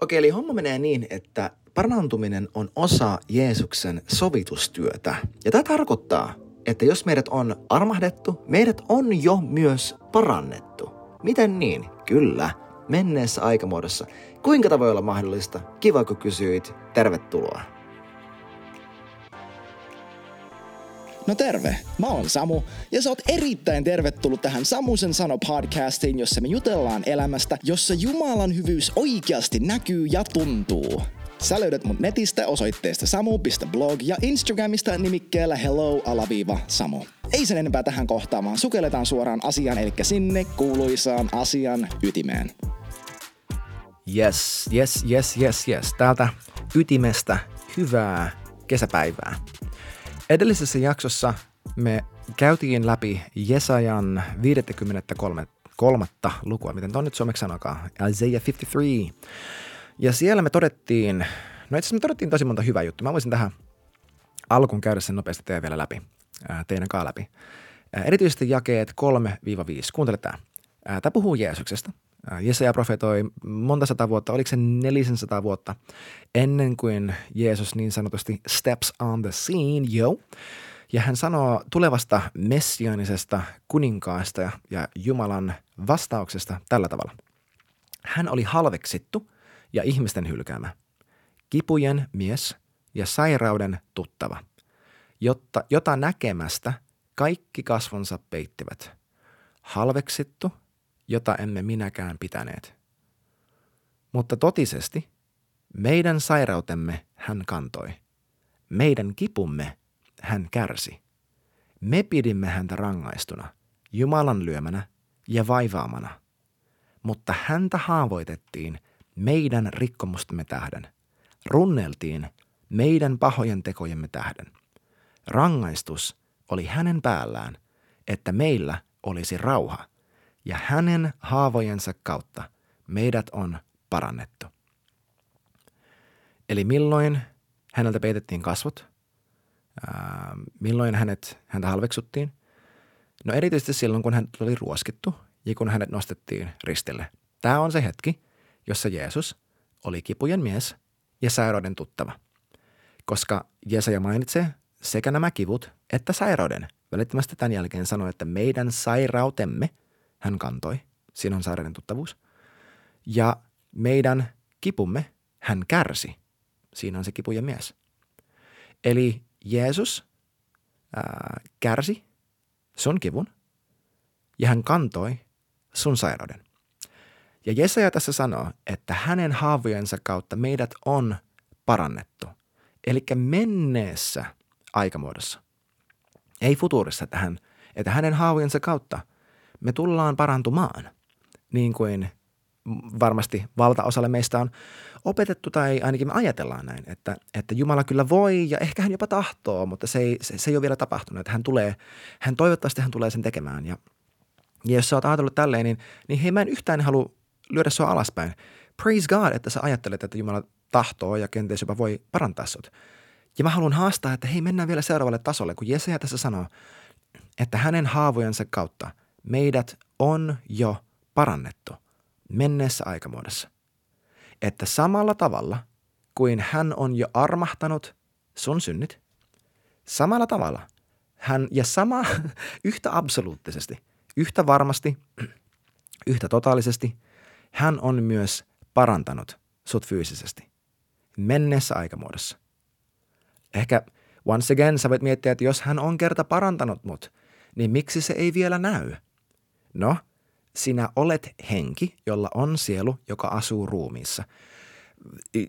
Okei, eli homma menee niin, että parantuminen on osa Jeesuksen sovitustyötä. Ja tämä tarkoittaa, että jos meidät on armahdettu, meidät on jo myös parannettu. Miten niin? Kyllä, menneessä aikamuodossa. Kuinka tämä voi olla mahdollista? Kiva, kun kysyit. Tervetuloa. No terve, mä oon Samu ja sä oot erittäin tervetullut tähän Samusen sano podcastiin, jossa me jutellaan elämästä, jossa Jumalan hyvyys oikeasti näkyy ja tuntuu. Sä löydät mut netistä osoitteesta samu.blog ja Instagramista nimikkeellä hello-samu. Ei sen enempää tähän kohtaamaan, sukelletaan suoraan asiaan, eli sinne kuuluisaan asian ytimeen. Yes, yes, yes, yes, yes. Täältä ytimestä hyvää kesäpäivää. Edellisessä jaksossa me käytiin läpi Jesajan 53. kolmatta lukua, miten ton nyt suomeksi sanokaa, Isaiah 53. Ja siellä me todettiin, no itse asiassa me todettiin tosi monta hyvää juttua. Mä voisin tähän alkuun käydä sen nopeasti teidän vielä läpi, teidän kaa läpi. Erityisesti jakeet 3-5. Kuuntele tämä. Tämä puhuu Jeesuksesta. Jesaja profetoi monta sata vuotta, oliko se 400 vuotta, ennen kuin Jeesus niin sanotusti steps on the scene, yo. Ja hän sanoo tulevasta messiaanisesta kuninkaasta ja, ja Jumalan vastauksesta tällä tavalla. Hän oli halveksittu ja ihmisten hylkäämä, kipujen mies ja sairauden tuttava, jotta, jota näkemästä kaikki kasvonsa peittivät. Halveksittu, jota emme minäkään pitäneet. Mutta totisesti, meidän sairautemme hän kantoi. Meidän kipumme hän kärsi. Me pidimme häntä rangaistuna, Jumalan lyömänä ja vaivaamana. Mutta häntä haavoitettiin meidän rikkomustemme tähden. Runneltiin meidän pahojen tekojemme tähden. Rangaistus oli hänen päällään, että meillä olisi rauha, ja hänen haavojensa kautta meidät on parannettu. Eli milloin häneltä peitettiin kasvot? Milloin hänet, häntä halveksuttiin? No erityisesti silloin, kun hän oli ruoskittu ja kun hänet nostettiin ristille. Tämä on se hetki, jossa Jeesus oli kipujen mies ja sairauden tuttava. Koska Jesaja mainitsee sekä nämä kivut että sairauden. Välittömästi tämän jälkeen sanoi, että meidän sairautemme hän kantoi. Siinä on sairauden tuttavuus. Ja meidän kipumme hän kärsi. Siinä on se kipujen mies. Eli Jeesus ää, kärsi sun kivun ja hän kantoi sun sairauden. Ja Jesaja tässä sanoo, että hänen haavojensa kautta meidät on parannettu. Eli menneessä aikamuodossa. Ei futuurissa, että, hän, että hänen haavojensa kautta me tullaan parantumaan. Niin kuin varmasti valtaosalle meistä on opetettu tai ainakin me ajatellaan näin, että, että Jumala kyllä voi ja ehkä hän jopa tahtoo, mutta se ei, se, se ei ole vielä tapahtunut. Että hän tulee, hän toivottavasti hän tulee sen tekemään ja, ja jos sä oot ajatellut tälleen, niin, niin hei mä en yhtään halua lyödä sua alaspäin. Praise God, että sä ajattelet, että Jumala tahtoo ja kenties jopa voi parantaa sut. Ja mä haluan haastaa, että hei mennään vielä seuraavalle tasolle, kun Jesaja tässä sanoo, että hänen haavojensa kautta meidät on jo parannettu menneessä aikamuodossa. Että samalla tavalla kuin hän on jo armahtanut sun synnit, samalla tavalla hän ja sama yhtä absoluuttisesti, yhtä varmasti, yhtä totaalisesti – hän on myös parantanut sut fyysisesti. Menneessä aikamuodossa. Ehkä once again sä voit miettiä, että jos hän on kerta parantanut mut, niin miksi se ei vielä näy? No, sinä olet henki, jolla on sielu, joka asuu ruumiissa.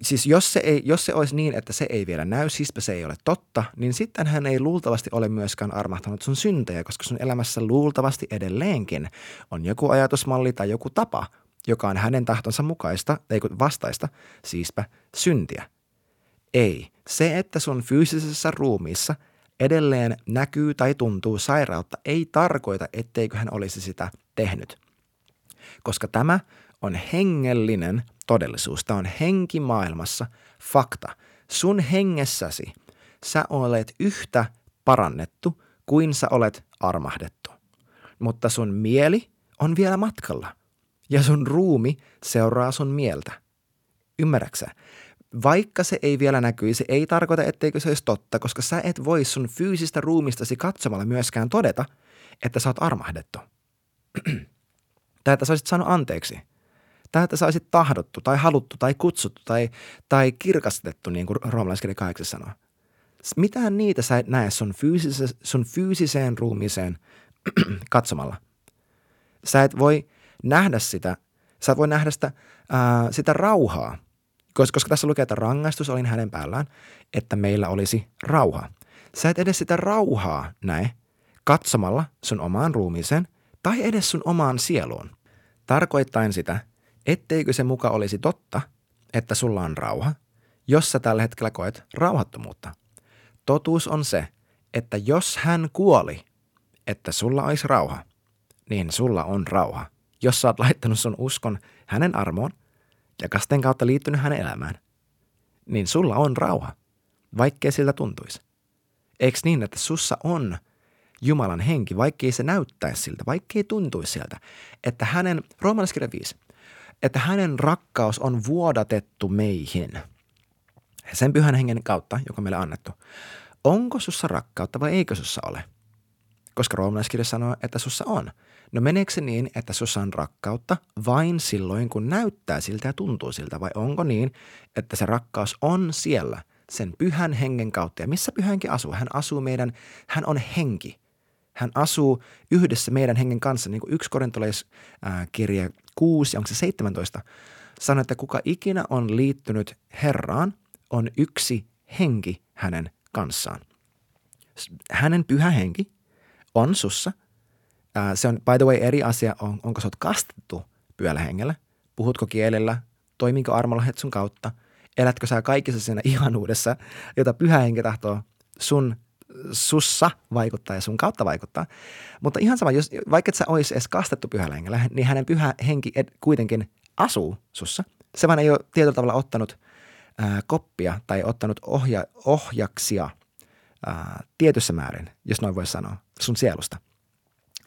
Siis jos se, ei, jos se olisi niin, että se ei vielä näy, siispä se ei ole totta, niin sitten hän ei luultavasti ole myöskään armahtanut sun syntejä, koska sun elämässä luultavasti edelleenkin on joku ajatusmalli tai joku tapa joka on hänen tahtonsa mukaista, ei vastaista, siispä syntiä. Ei, se, että sun fyysisessä ruumiissa edelleen näkyy tai tuntuu sairautta, ei tarkoita, etteikö hän olisi sitä tehnyt. Koska tämä on hengellinen todellisuus, tämä on henkimaailmassa fakta. Sun hengessäsi sä olet yhtä parannettu kuin sä olet armahdettu. Mutta sun mieli on vielä matkalla – ja sun ruumi seuraa sun mieltä. Ymmärräksä? Vaikka se ei vielä näkyisi, ei tarkoita, etteikö se olisi totta, koska sä et voi sun fyysistä ruumistasi katsomalla myöskään todeta, että sä oot armahdettu. tai että sä olisit saanut anteeksi. Tai että sä olisit tahdottu tai haluttu tai kutsuttu tai, tai kirkastettu, niin kuin roomalaiskirja 8 sanoo. Mitään niitä sä et näe sun, fyysise, sun fyysiseen ruumiiseen katsomalla. Sä et voi nähdä sitä, sä et voi nähdä sitä, ää, sitä rauhaa, koska, koska tässä lukee, että rangaistus oli hänen päällään, että meillä olisi rauha. Sä et edes sitä rauhaa näe katsomalla sun omaan ruumiiseen tai edes sun omaan sieluun. Tarkoittain sitä, etteikö se muka olisi totta, että sulla on rauha, jos sä tällä hetkellä koet rauhattomuutta. Totuus on se, että jos hän kuoli, että sulla olisi rauha, niin sulla on rauha. Jos sä oot laittanut sun uskon hänen armoon ja kasten kautta liittynyt hänen elämään, niin sulla on rauha, vaikkei siltä tuntuisi. Eikö niin, että sussa on Jumalan henki, vaikkei se näyttäisi siltä, vaikkei tuntuisi siltä, että hänen, roomalaiskirja 5, että hänen rakkaus on vuodatettu meihin sen pyhän hengen kautta, joka meille annettu. Onko sussa rakkautta vai eikö sussa ole? Koska roomalaiskirja sanoo, että sussa on. No meneekö se niin, että sussa on rakkautta vain silloin, kun näyttää siltä ja tuntuu siltä, vai onko niin, että se rakkaus on siellä sen pyhän hengen kautta? Ja missä pyhä henki asuu? Hän asuu meidän, hän on henki. Hän asuu yhdessä meidän hengen kanssa, niin kuin yksi korintolaiskirja 6, onko se 17, sanoo, että kuka ikinä on liittynyt Herraan, on yksi henki hänen kanssaan. Hänen pyhä henki on sussa. Se on, by the way, eri asia, on, onko sä oot kastettu pyöllä hengellä, puhutko kielellä, toimiko armolohet sun kautta, elätkö sä kaikissa siinä ihanuudessa, jota pyhä henki tahtoo sun sussa vaikuttaa ja sun kautta vaikuttaa. Mutta ihan sama, jos, vaikka et sä olisi edes kastettu pyhällä hengellä, niin hänen pyhä henki ed, kuitenkin asuu sussa. Se vaan ei ole tietyllä tavalla ottanut ää, koppia tai ottanut ohja, ohjaksia ää, tietyssä määrin, jos noin voisi sanoa, sun sielusta.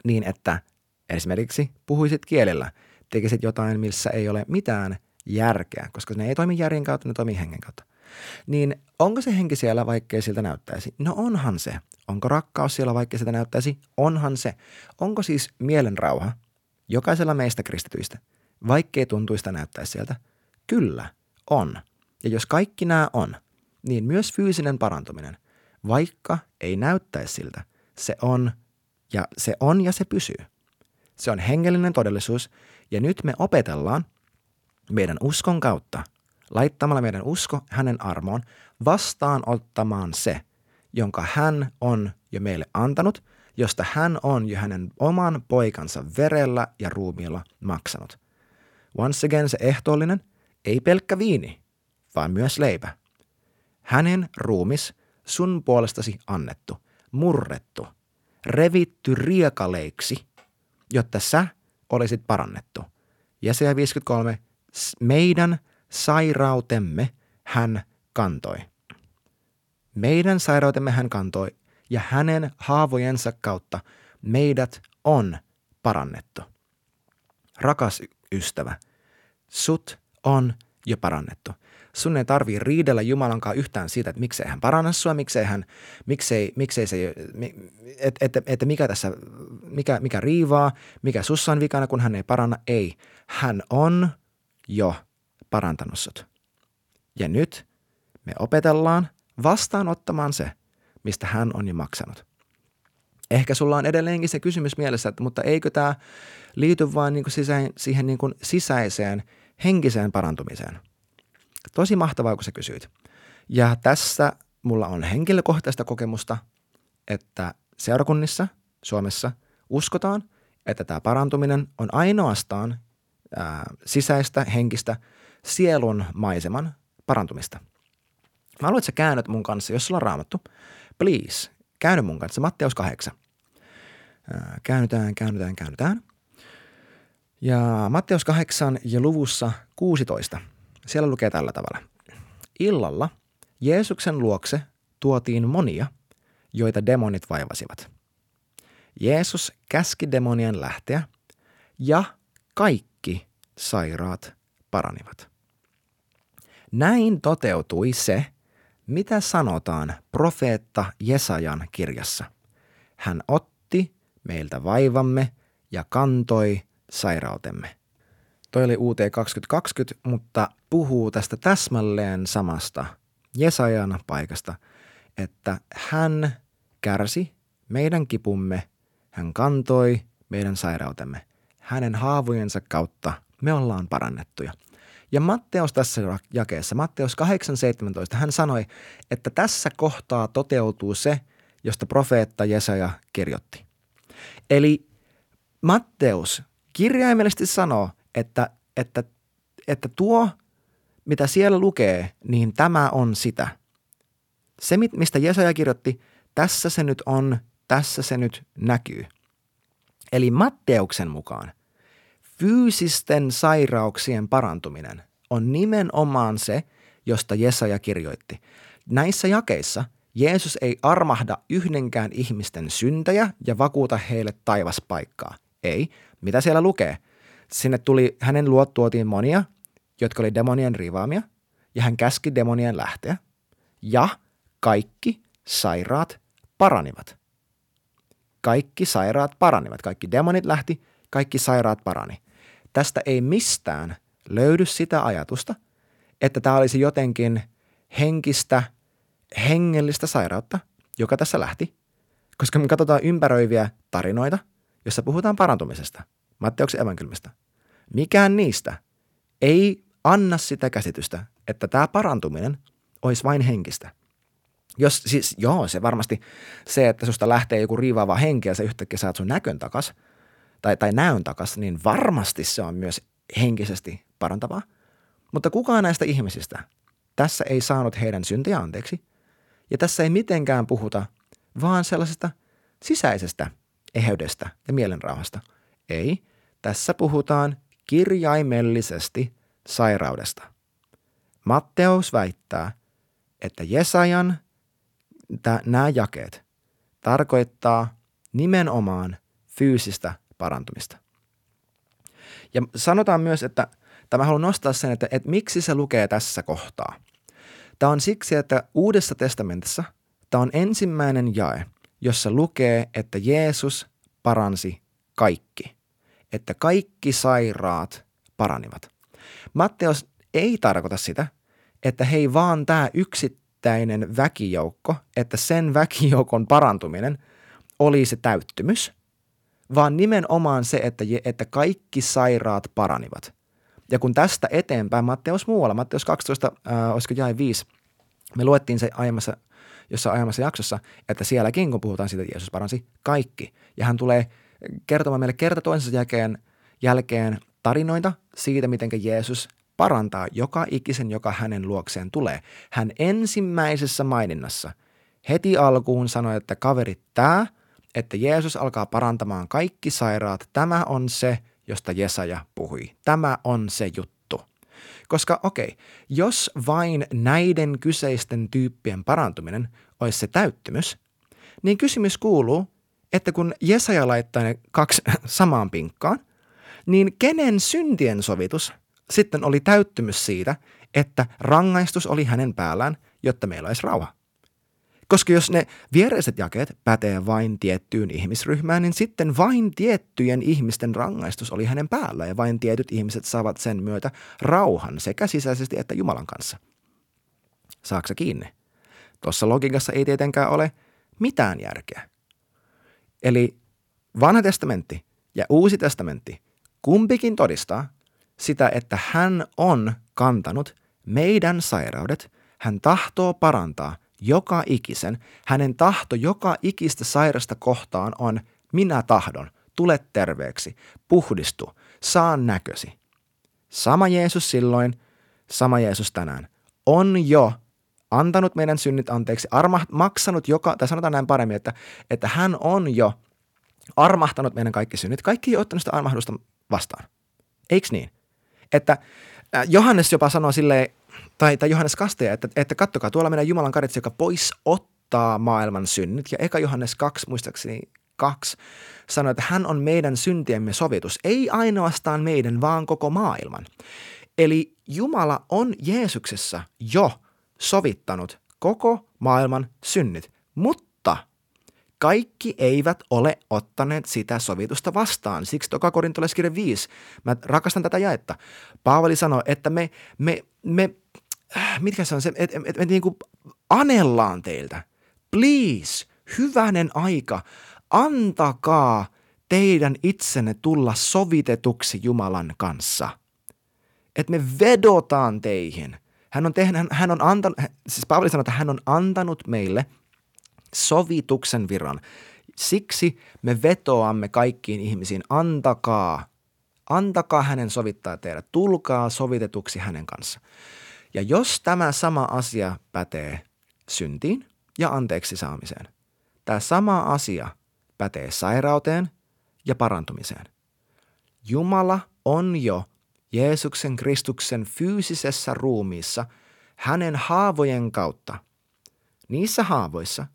Niin, että esimerkiksi puhuisit kielellä, tekisit jotain, missä ei ole mitään järkeä, koska ne ei toimi järjen kautta, ne toimii hengen kautta. Niin onko se henki siellä, vaikkei siltä näyttäisi? No onhan se. Onko rakkaus siellä, vaikkei siltä näyttäisi? Onhan se. Onko siis mielen rauha jokaisella meistä kristityistä, vaikkei tuntuista näyttäisi sieltä? Kyllä, on. Ja jos kaikki nämä on, niin myös fyysinen parantuminen, vaikka ei näyttäisi siltä, se on ja se on ja se pysyy. Se on hengellinen todellisuus ja nyt me opetellaan meidän uskon kautta, laittamalla meidän usko hänen armoon, vastaanottamaan se, jonka hän on jo meille antanut, josta hän on jo hänen oman poikansa verellä ja ruumiilla maksanut. Once again se ehtoollinen, ei pelkkä viini, vaan myös leipä. Hänen ruumis sun puolestasi annettu, murrettu, revitty riekaleiksi, jotta sä olisit parannettu. Jesaja 53, meidän sairautemme hän kantoi. Meidän sairautemme hän kantoi ja hänen haavojensa kautta meidät on parannettu. Rakas ystävä, sut on jo parannettu. Sun ei tarvii riidellä Jumalankaan yhtään siitä, että miksei hän paranna sua, miksei hän, miksei, miksei se, että et, et, mikä tässä, mikä, mikä riivaa, mikä sussa on vikana, kun hän ei paranna. Ei, hän on jo parantanut sut. Ja nyt me opetellaan vastaanottamaan se, mistä hän on jo maksanut. Ehkä sulla on edelleenkin se kysymys mielessä, että mutta eikö tämä liity vain niin kuin sisään, siihen niin kuin sisäiseen henkiseen parantumiseen – Tosi mahtavaa, kun sä kysyit. Ja tässä mulla on henkilökohtaista kokemusta, että seurakunnissa Suomessa uskotaan, että tämä parantuminen on ainoastaan ää, sisäistä, henkistä, sielun maiseman parantumista. Mä haluan, että sä käännyt mun kanssa, jos sulla on raamattu. Please, käänny mun kanssa. Matteus 8. Ää, käännytään, käännytään, käännytään. Ja Matteus 8 ja luvussa 16 – siellä lukee tällä tavalla. Illalla Jeesuksen luokse tuotiin monia, joita demonit vaivasivat. Jeesus käski demonien lähteä ja kaikki sairaat paranivat. Näin toteutui se, mitä sanotaan profeetta Jesajan kirjassa. Hän otti meiltä vaivamme ja kantoi sairautemme. Toi oli UT 2020, mutta puhuu tästä täsmälleen samasta Jesajan paikasta, että hän kärsi meidän kipumme, hän kantoi meidän sairautemme. Hänen haavojensa kautta me ollaan parannettuja. Ja Matteus tässä jakeessa, Matteus 8.17, hän sanoi, että tässä kohtaa toteutuu se, josta profeetta Jesaja kirjoitti. Eli Matteus kirjaimellisesti sanoo, että, että, että tuo, mitä siellä lukee, niin tämä on sitä. Se, mistä Jesaja kirjoitti, tässä se nyt on, tässä se nyt näkyy. Eli Matteuksen mukaan fyysisten sairauksien parantuminen on nimenomaan se, josta Jesaja kirjoitti. Näissä jakeissa Jeesus ei armahda yhdenkään ihmisten syntejä ja vakuuta heille taivaspaikkaa. Ei. Mitä siellä lukee? Sinne tuli, hänen luot tuotiin monia, jotka oli demonien riivaamia, ja hän käski demonien lähteä. Ja kaikki sairaat paranivat. Kaikki sairaat paranivat. Kaikki demonit lähti, kaikki sairaat parani. Tästä ei mistään löydy sitä ajatusta, että tämä olisi jotenkin henkistä, hengellistä sairautta, joka tässä lähti. Koska me katsotaan ympäröiviä tarinoita, jossa puhutaan parantumisesta, Matteuksen evankeliumista. Mikään niistä ei anna sitä käsitystä, että tämä parantuminen olisi vain henkistä. Jos, siis joo, se varmasti se, että susta lähtee joku riivaava henki ja sä yhtäkkiä saat sun näkön takas tai, tai näön takas, niin varmasti se on myös henkisesti parantavaa. Mutta kukaan näistä ihmisistä tässä ei saanut heidän syntejä anteeksi. Ja tässä ei mitenkään puhuta vaan sellaisesta sisäisestä eheydestä ja mielenrauhasta. Ei, tässä puhutaan kirjaimellisesti sairaudesta. Matteus väittää, että Jesajan nämä jakeet tarkoittaa nimenomaan fyysistä parantumista. Ja sanotaan myös, että tämä haluan nostaa sen, että, että miksi se lukee tässä kohtaa. Tämä on siksi, että Uudessa testamentissa tämä on ensimmäinen jae, jossa lukee, että Jeesus paransi kaikki. Että kaikki sairaat paranivat. Matteus ei tarkoita sitä, että hei vaan tämä yksittäinen väkijoukko, että sen väkijoukon parantuminen oli se täyttymys, vaan nimenomaan se, että, että kaikki sairaat paranivat. Ja kun tästä eteenpäin Matteus muualla, Matteus 12, äh, olisiko jäi 5, me luettiin se aiemmassa, jossa aiemmassa jaksossa, että sielläkin kun puhutaan siitä, että Jeesus paransi kaikki. Ja hän tulee kertomaan meille kerta toisensa jälkeen, jälkeen tarinoita siitä, miten Jeesus parantaa joka ikisen, joka hänen luokseen tulee. Hän ensimmäisessä maininnassa heti alkuun sanoi, että kaverit, tämä, että Jeesus alkaa parantamaan kaikki sairaat, tämä on se, josta Jesaja puhui. Tämä on se juttu. Koska okei, okay, jos vain näiden kyseisten tyyppien parantuminen olisi se täyttymys, niin kysymys kuuluu, että kun Jesaja laittaa ne kaksi samaan pinkkaan, niin kenen syntien sovitus sitten oli täyttymys siitä, että rangaistus oli hänen päällään, jotta meillä olisi rauha. Koska jos ne viereiset jakeet pätee vain tiettyyn ihmisryhmään, niin sitten vain tiettyjen ihmisten rangaistus oli hänen päällä ja vain tietyt ihmiset saavat sen myötä rauhan sekä sisäisesti että Jumalan kanssa. Saaksa kiinni? Tuossa logiikassa ei tietenkään ole mitään järkeä. Eli vanha testamentti ja uusi testamentti kumpikin todistaa sitä, että hän on kantanut meidän sairaudet, hän tahtoo parantaa joka ikisen. Hänen tahto joka ikistä sairasta kohtaan on minä tahdon, tule terveeksi, puhdistu, saa näkösi. Sama Jeesus silloin, sama Jeesus tänään on jo antanut meidän synnit anteeksi, armaht, maksanut joka, tai sanotaan näin paremmin, että, että hän on jo armahtanut meidän kaikki synnit. Kaikki ei ottanut sitä armahdusta vastaan. Eiks niin? Että äh, Johannes jopa sanoo silleen, tai, tai Johannes Kasteja, että, että kattokaa, tuolla meidän Jumalan karitsi, joka pois ottaa maailman synnit. Ja eka Johannes 2, muistaakseni 2, sanoi, että hän on meidän syntiemme sovitus. Ei ainoastaan meidän, vaan koko maailman. Eli Jumala on Jeesuksessa jo sovittanut koko maailman synnit, mutta kaikki eivät ole ottaneet sitä sovitusta vastaan. Siksi toka korintolaiskirja 5, mä rakastan tätä jaetta. Paavali sanoi, että me, me, me äh, mitkä se on se, että et, et, niin kuin anellaan teiltä. Please, hyvänen aika, antakaa teidän itsenne tulla sovitetuksi Jumalan kanssa. Että me vedotaan teihin. Hän on, tehnyt, hän on antanut, siis Paavali sanoi, että hän on antanut meille sovituksen viran. Siksi me vetoamme kaikkiin ihmisiin, antakaa, antakaa hänen sovittaa teidät, tulkaa sovitetuksi hänen kanssa. Ja jos tämä sama asia pätee syntiin ja anteeksi saamiseen, tämä sama asia pätee sairauteen ja parantumiseen. Jumala on jo Jeesuksen Kristuksen fyysisessä ruumiissa hänen haavojen kautta, niissä haavoissa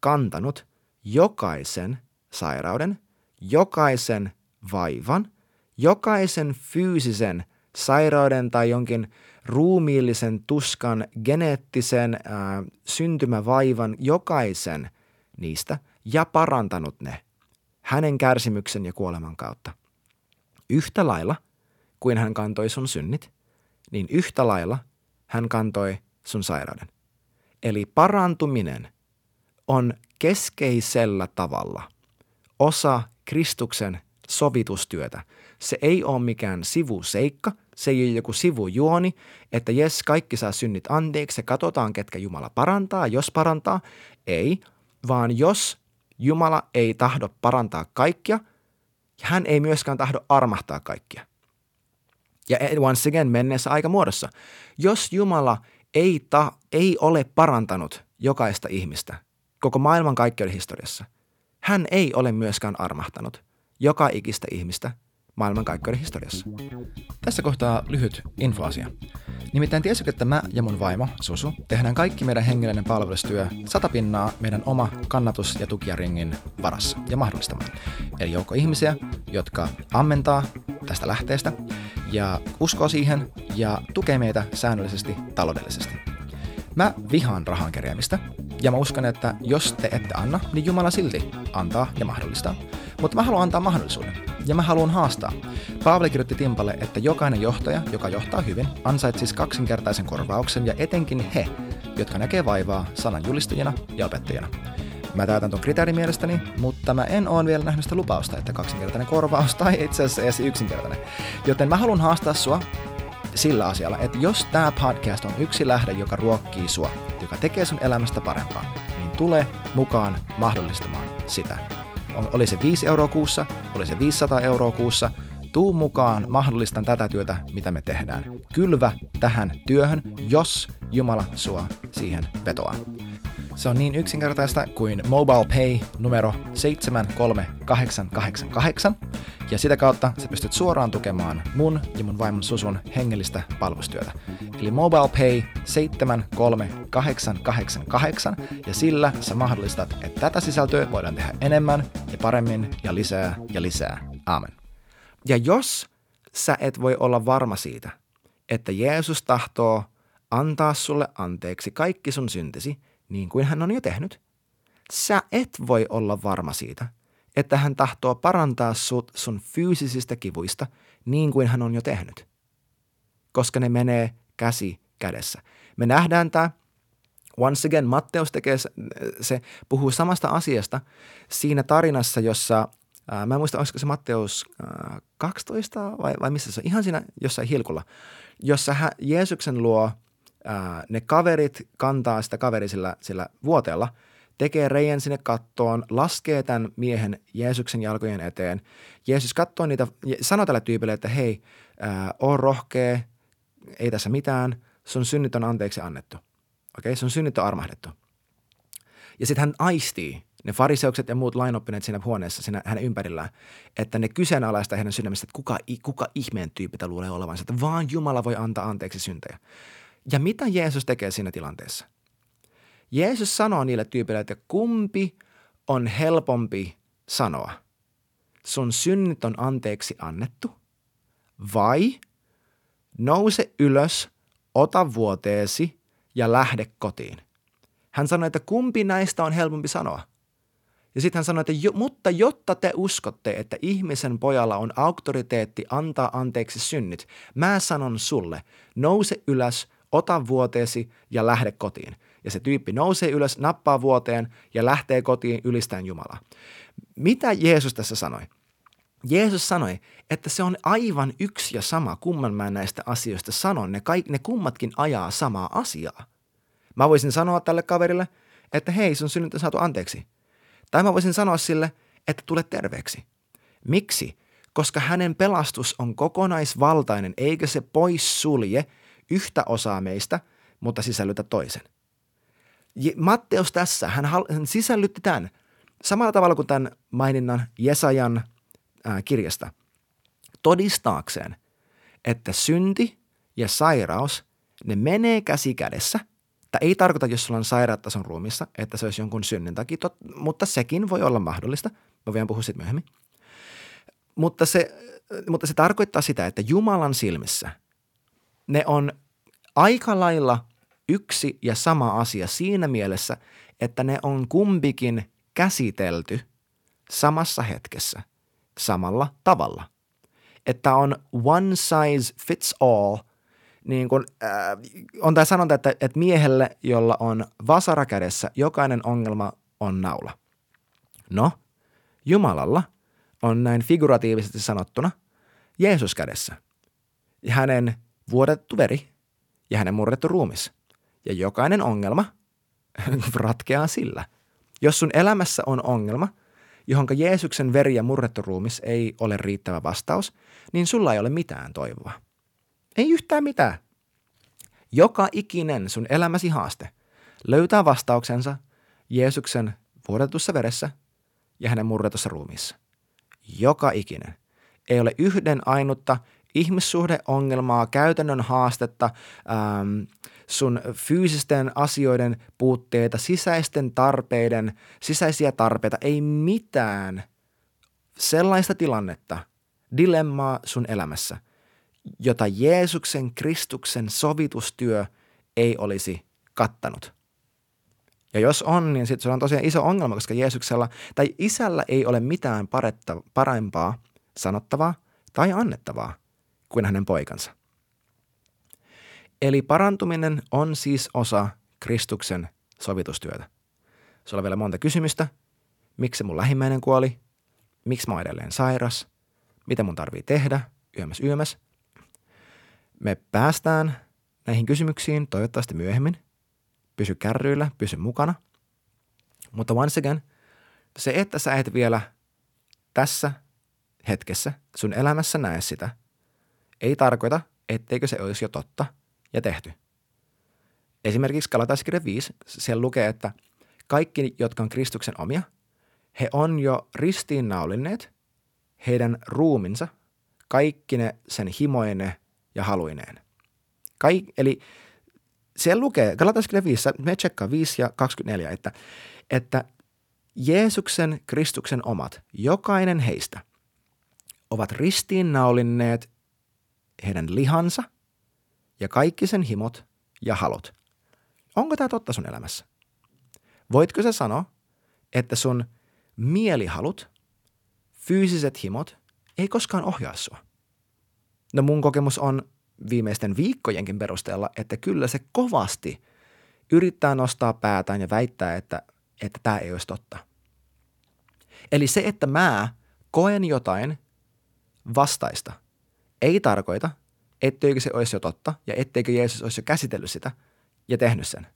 kantanut jokaisen sairauden, jokaisen vaivan, jokaisen fyysisen sairauden tai jonkin ruumiillisen tuskan, geneettisen ää, syntymävaivan, jokaisen niistä ja parantanut ne hänen kärsimyksen ja kuoleman kautta. Yhtä lailla kuin hän kantoi sun synnit, niin yhtä lailla hän kantoi sun sairauden. Eli parantuminen on keskeisellä tavalla osa Kristuksen sovitustyötä. Se ei ole mikään sivuseikka, se ei ole joku sivujuoni, että jes, kaikki saa synnit anteeksi ja katsotaan, ketkä Jumala parantaa, jos parantaa. Ei, vaan jos Jumala ei tahdo parantaa kaikkia, hän ei myöskään tahdo armahtaa kaikkia. Ja once again menneessä aikamuodossa. Jos Jumala ei, ta, ei ole parantanut jokaista ihmistä koko maailman kaikkeuden historiassa, hän ei ole myöskään armahtanut joka ikistä ihmistä maailmankaikkeuden historiassa. Tässä kohtaa lyhyt infoasia. Nimittäin tiesitkö, että mä ja mun vaimo, Susu, tehdään kaikki meidän hengellinen palvelustyö satapinnaa meidän oma kannatus- ja tukijaringin varassa ja mahdollistamaan. Eli joukko ihmisiä, jotka ammentaa tästä lähteestä ja uskoo siihen ja tukee meitä säännöllisesti taloudellisesti. Mä vihaan rahan kerjäämistä ja mä uskon, että jos te ette anna, niin Jumala silti antaa ja mahdollistaa. Mutta mä haluan antaa mahdollisuuden ja mä haluan haastaa. Paavali kirjoitti Timpalle, että jokainen johtaja, joka johtaa hyvin, ansaitsisi kaksinkertaisen korvauksen ja etenkin he, jotka näkee vaivaa sanan julistajina ja opettajina. Mä täytän ton kriteerin mielestäni, mutta mä en ole vielä nähnyt sitä lupausta, että kaksinkertainen korvaus tai itse asiassa edes yksinkertainen. Joten mä haluan haastaa sua sillä asialla, että jos tämä podcast on yksi lähde, joka ruokkii sua, joka tekee sun elämästä parempaa, niin tule mukaan mahdollistamaan sitä. Oli se 5 euroa kuussa, oli se 500 euroa kuussa, tuu mukaan, mahdollistan tätä työtä, mitä me tehdään. Kylvä tähän työhön, jos Jumala sua siihen vetoaa. Se on niin yksinkertaista kuin Mobile Pay numero 73888, ja sitä kautta sä pystyt suoraan tukemaan mun ja mun vaimon Susun hengellistä palvelustyötä. Eli Mobile Pay 73888, ja sillä sä mahdollistat, että tätä sisältöä voidaan tehdä enemmän ja paremmin ja lisää ja lisää. Amen. Ja jos sä et voi olla varma siitä, että Jeesus tahtoo antaa sulle anteeksi kaikki sun syntisi, niin kuin hän on jo tehnyt, sä et voi olla varma siitä, että hän tahtoo parantaa sut sun fyysisistä kivuista niin kuin hän on jo tehnyt. Koska ne menee käsi kädessä. Me nähdään tämä Once again, Matteus tekee, se puhuu samasta asiasta siinä tarinassa, jossa, ää, mä en muista, olisiko se Matteus ää, 12 vai, vai missä se on, ihan siinä jossain hilkulla, jossa hän, Jeesuksen luo ää, ne kaverit kantaa sitä kaveri sillä, sillä vuoteella, tekee reijän sinne kattoon, laskee tämän miehen Jeesuksen jalkojen eteen. Jeesus katsoo niitä, sanoo tälle tyypille, että hei, ää, oo rohkea, ei tässä mitään, sun synnit on anteeksi annettu. Okei, okay? sun synnit on armahdettu. Ja sitten hän aistii, ne fariseukset ja muut lainoppineet siinä huoneessa, siinä hänen ympärillään, että ne kyseenalaista heidän sydämistä, että kuka, kuka ihmeen tyyppi luulee olevansa, että vaan Jumala voi antaa anteeksi syntejä. Ja mitä Jeesus tekee siinä tilanteessa? Jeesus sanoo niille tyypille, että kumpi on helpompi sanoa. Sun synnit on anteeksi annettu vai nouse ylös, ota vuoteesi ja lähde kotiin. Hän sanoi, että kumpi näistä on helpompi sanoa. Ja sitten hän sanoi, että jo, mutta jotta te uskotte, että ihmisen pojalla on auktoriteetti antaa anteeksi synnit, mä sanon sulle, nouse ylös, ota vuoteesi ja lähde kotiin. Ja se tyyppi nousee ylös, nappaa vuoteen ja lähtee kotiin ylistäen Jumalaa. Mitä Jeesus tässä sanoi? Jeesus sanoi, että se on aivan yksi ja sama, kumman mä näistä asioista sanon. Ne, kaik, ne kummatkin ajaa samaa asiaa. Mä voisin sanoa tälle kaverille, että hei, sun synnit on saatu anteeksi. Tai mä voisin sanoa sille, että tule terveeksi. Miksi? Koska hänen pelastus on kokonaisvaltainen, eikä se pois sulje yhtä osaa meistä, mutta sisällytä toisen. Matteus tässä, hän, hän sisällytti tämän samalla tavalla kuin tämän maininnan Jesajan ää, kirjasta, todistaakseen, että synti ja sairaus, ne menee käsi kädessä. Tämä ei tarkoita, jos sulla on sairaat sun ruumissa, että se olisi jonkun synnin takia, tot, mutta sekin voi olla mahdollista. Mä voin puhua siitä myöhemmin. Mutta se, mutta se tarkoittaa sitä, että Jumalan silmissä ne on aika lailla yksi ja sama asia siinä mielessä, että ne on kumpikin käsitelty samassa hetkessä – samalla tavalla. Että on one size fits all, niin kun, äh, on tämä sanonta, että, että miehelle, jolla on vasara kädessä, jokainen ongelma on naula. No, Jumalalla on näin figuratiivisesti sanottuna Jeesus kädessä. Ja hänen vuodettu veri ja hänen murrettu ruumis. Ja jokainen ongelma ratkeaa sillä. Jos sun elämässä on ongelma – johon Jeesuksen veri ja murrettu ruumis ei ole riittävä vastaus, niin sulla ei ole mitään toivoa. Ei yhtään mitään. Joka ikinen sun elämäsi haaste löytää vastauksensa Jeesuksen vuodetussa veressä ja hänen murretussa ruumiissa. Joka ikinen. Ei ole yhden ainutta ihmissuhdeongelmaa, käytännön haastetta, ähm, sun fyysisten asioiden puutteita, sisäisten tarpeiden, sisäisiä tarpeita, ei mitään sellaista tilannetta, dilemmaa sun elämässä, jota Jeesuksen Kristuksen sovitustyö ei olisi kattanut. Ja jos on, niin sitten se on tosiaan iso ongelma, koska Jeesuksella tai isällä ei ole mitään paretta, parempaa sanottavaa tai annettavaa kuin hänen poikansa. Eli parantuminen on siis osa Kristuksen sovitustyötä. Sulla on vielä monta kysymystä. Miksi mun lähimmäinen kuoli? Miksi mä oon edelleen sairas? Mitä mun tarvii tehdä? Yömäs yömäs. Me päästään näihin kysymyksiin toivottavasti myöhemmin. Pysy kärryillä, pysy mukana. Mutta once again, se, että sä et vielä tässä hetkessä sun elämässä näe sitä, ei tarkoita, etteikö se olisi jo totta – ja tehty. Esimerkiksi Galataiskirja 5, siellä lukee, että kaikki, jotka on Kristuksen omia, he on jo ristiinnaulinneet heidän ruuminsa, kaikki ne sen himoine ja haluineen. Kaik, eli siellä lukee, Galataiskirja 5, me tsekkaa 5 ja 24, että, että Jeesuksen, Kristuksen omat, jokainen heistä, ovat ristiinnaulinneet heidän lihansa – ja kaikki sen himot ja halot. Onko tämä totta sun elämässä? Voitko sä sanoa, että sun mielihalut, fyysiset himot ei koskaan ohjaa sua? No mun kokemus on viimeisten viikkojenkin perusteella, että kyllä se kovasti yrittää nostaa päätään ja väittää, että, että tämä ei olisi totta. Eli se, että mä koen jotain vastaista, ei tarkoita, etteikö se olisi jo totta ja etteikö Jeesus olisi jo käsitellyt sitä ja tehnyt sen.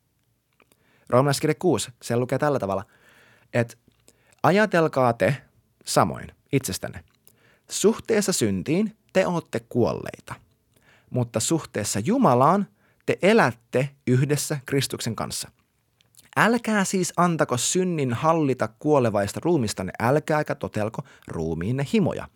Roomalaiskirja 6, se lukee tällä tavalla, että ajatelkaa te samoin itsestänne. Suhteessa syntiin te olette kuolleita, mutta suhteessa Jumalaan te elätte yhdessä Kristuksen kanssa. Älkää siis antako synnin hallita kuolevaista ruumistanne, älkääkä totelko ruumiinne himoja.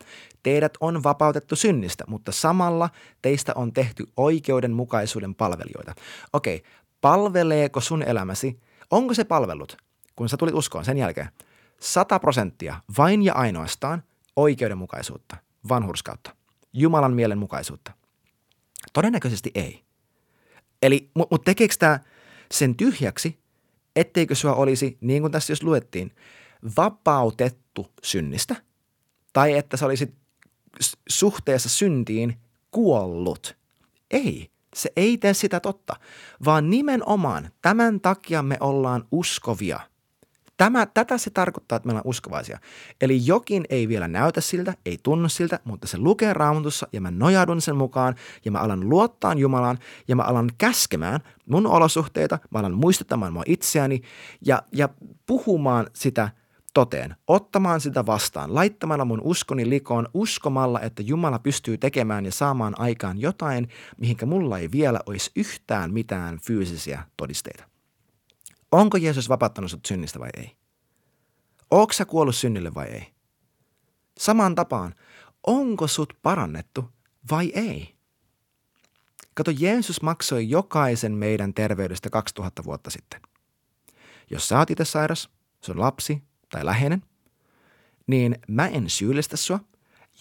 Teidät on vapautettu synnistä, mutta samalla teistä on tehty oikeudenmukaisuuden palvelijoita. Okei, palveleeko sun elämäsi, onko se palvellut, kun sä tulit uskoon sen jälkeen, 100 prosenttia vain ja ainoastaan oikeudenmukaisuutta, vanhurskautta, Jumalan mielenmukaisuutta? Todennäköisesti ei. Eli, mutta mut tekeekö tämä sen tyhjäksi, etteikö sua olisi, niin kuin tässä jos luettiin, vapautettu synnistä, tai että sä olisit suhteessa syntiin kuollut. Ei, se ei tee sitä totta, vaan nimenomaan tämän takia me ollaan uskovia – Tämä, tätä se tarkoittaa, että me ollaan uskovaisia. Eli jokin ei vielä näytä siltä, ei tunnu siltä, mutta se lukee raamatussa ja mä nojaudun sen mukaan ja mä alan luottaa Jumalaan ja mä alan käskemään mun olosuhteita, mä alan muistuttamaan mua itseäni ja, ja puhumaan sitä toteen, ottamaan sitä vastaan, laittamalla mun uskoni likoon, uskomalla, että Jumala pystyy tekemään ja saamaan aikaan jotain, mihinkä mulla ei vielä olisi yhtään mitään fyysisiä todisteita. Onko Jeesus vapauttanut sut synnistä vai ei? Onko sä kuollut synnille vai ei? Samaan tapaan, onko sut parannettu vai ei? Kato, Jeesus maksoi jokaisen meidän terveydestä 2000 vuotta sitten. Jos sä oot itse sairas, sun lapsi tai läheinen, niin mä en syyllistä sua.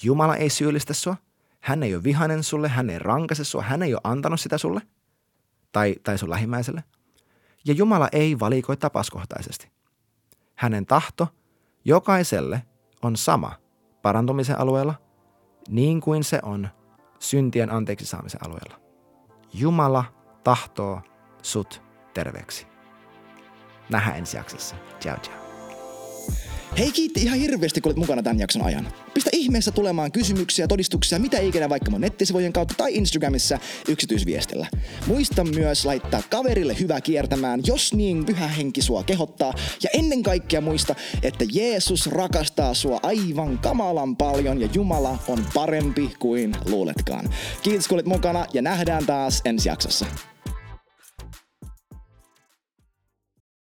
Jumala ei syyllistä sua. Hän ei ole vihainen sulle, hän ei rankase sua, hän ei ole antanut sitä sulle tai, tai sun lähimmäiselle – ja Jumala ei valikoi tapauskohtaisesti. Hänen tahto jokaiselle on sama parantumisen alueella, niin kuin se on syntien anteeksi saamisen alueella. Jumala tahtoo sut terveeksi. Nähdään ensi jaksossa. Ciao, ciao. Hei kiitti ihan hirveästi, kun olet mukana tämän jakson ajan. Pistä ihmeessä tulemaan kysymyksiä, todistuksia, mitä ikinä vaikka mun nettisivujen kautta tai Instagramissa yksityisviestillä. Muista myös laittaa kaverille hyvä kiertämään, jos niin pyhä henki sua kehottaa. Ja ennen kaikkea muista, että Jeesus rakastaa sua aivan kamalan paljon ja Jumala on parempi kuin luuletkaan. Kiitos kun olet mukana ja nähdään taas ensi jaksossa.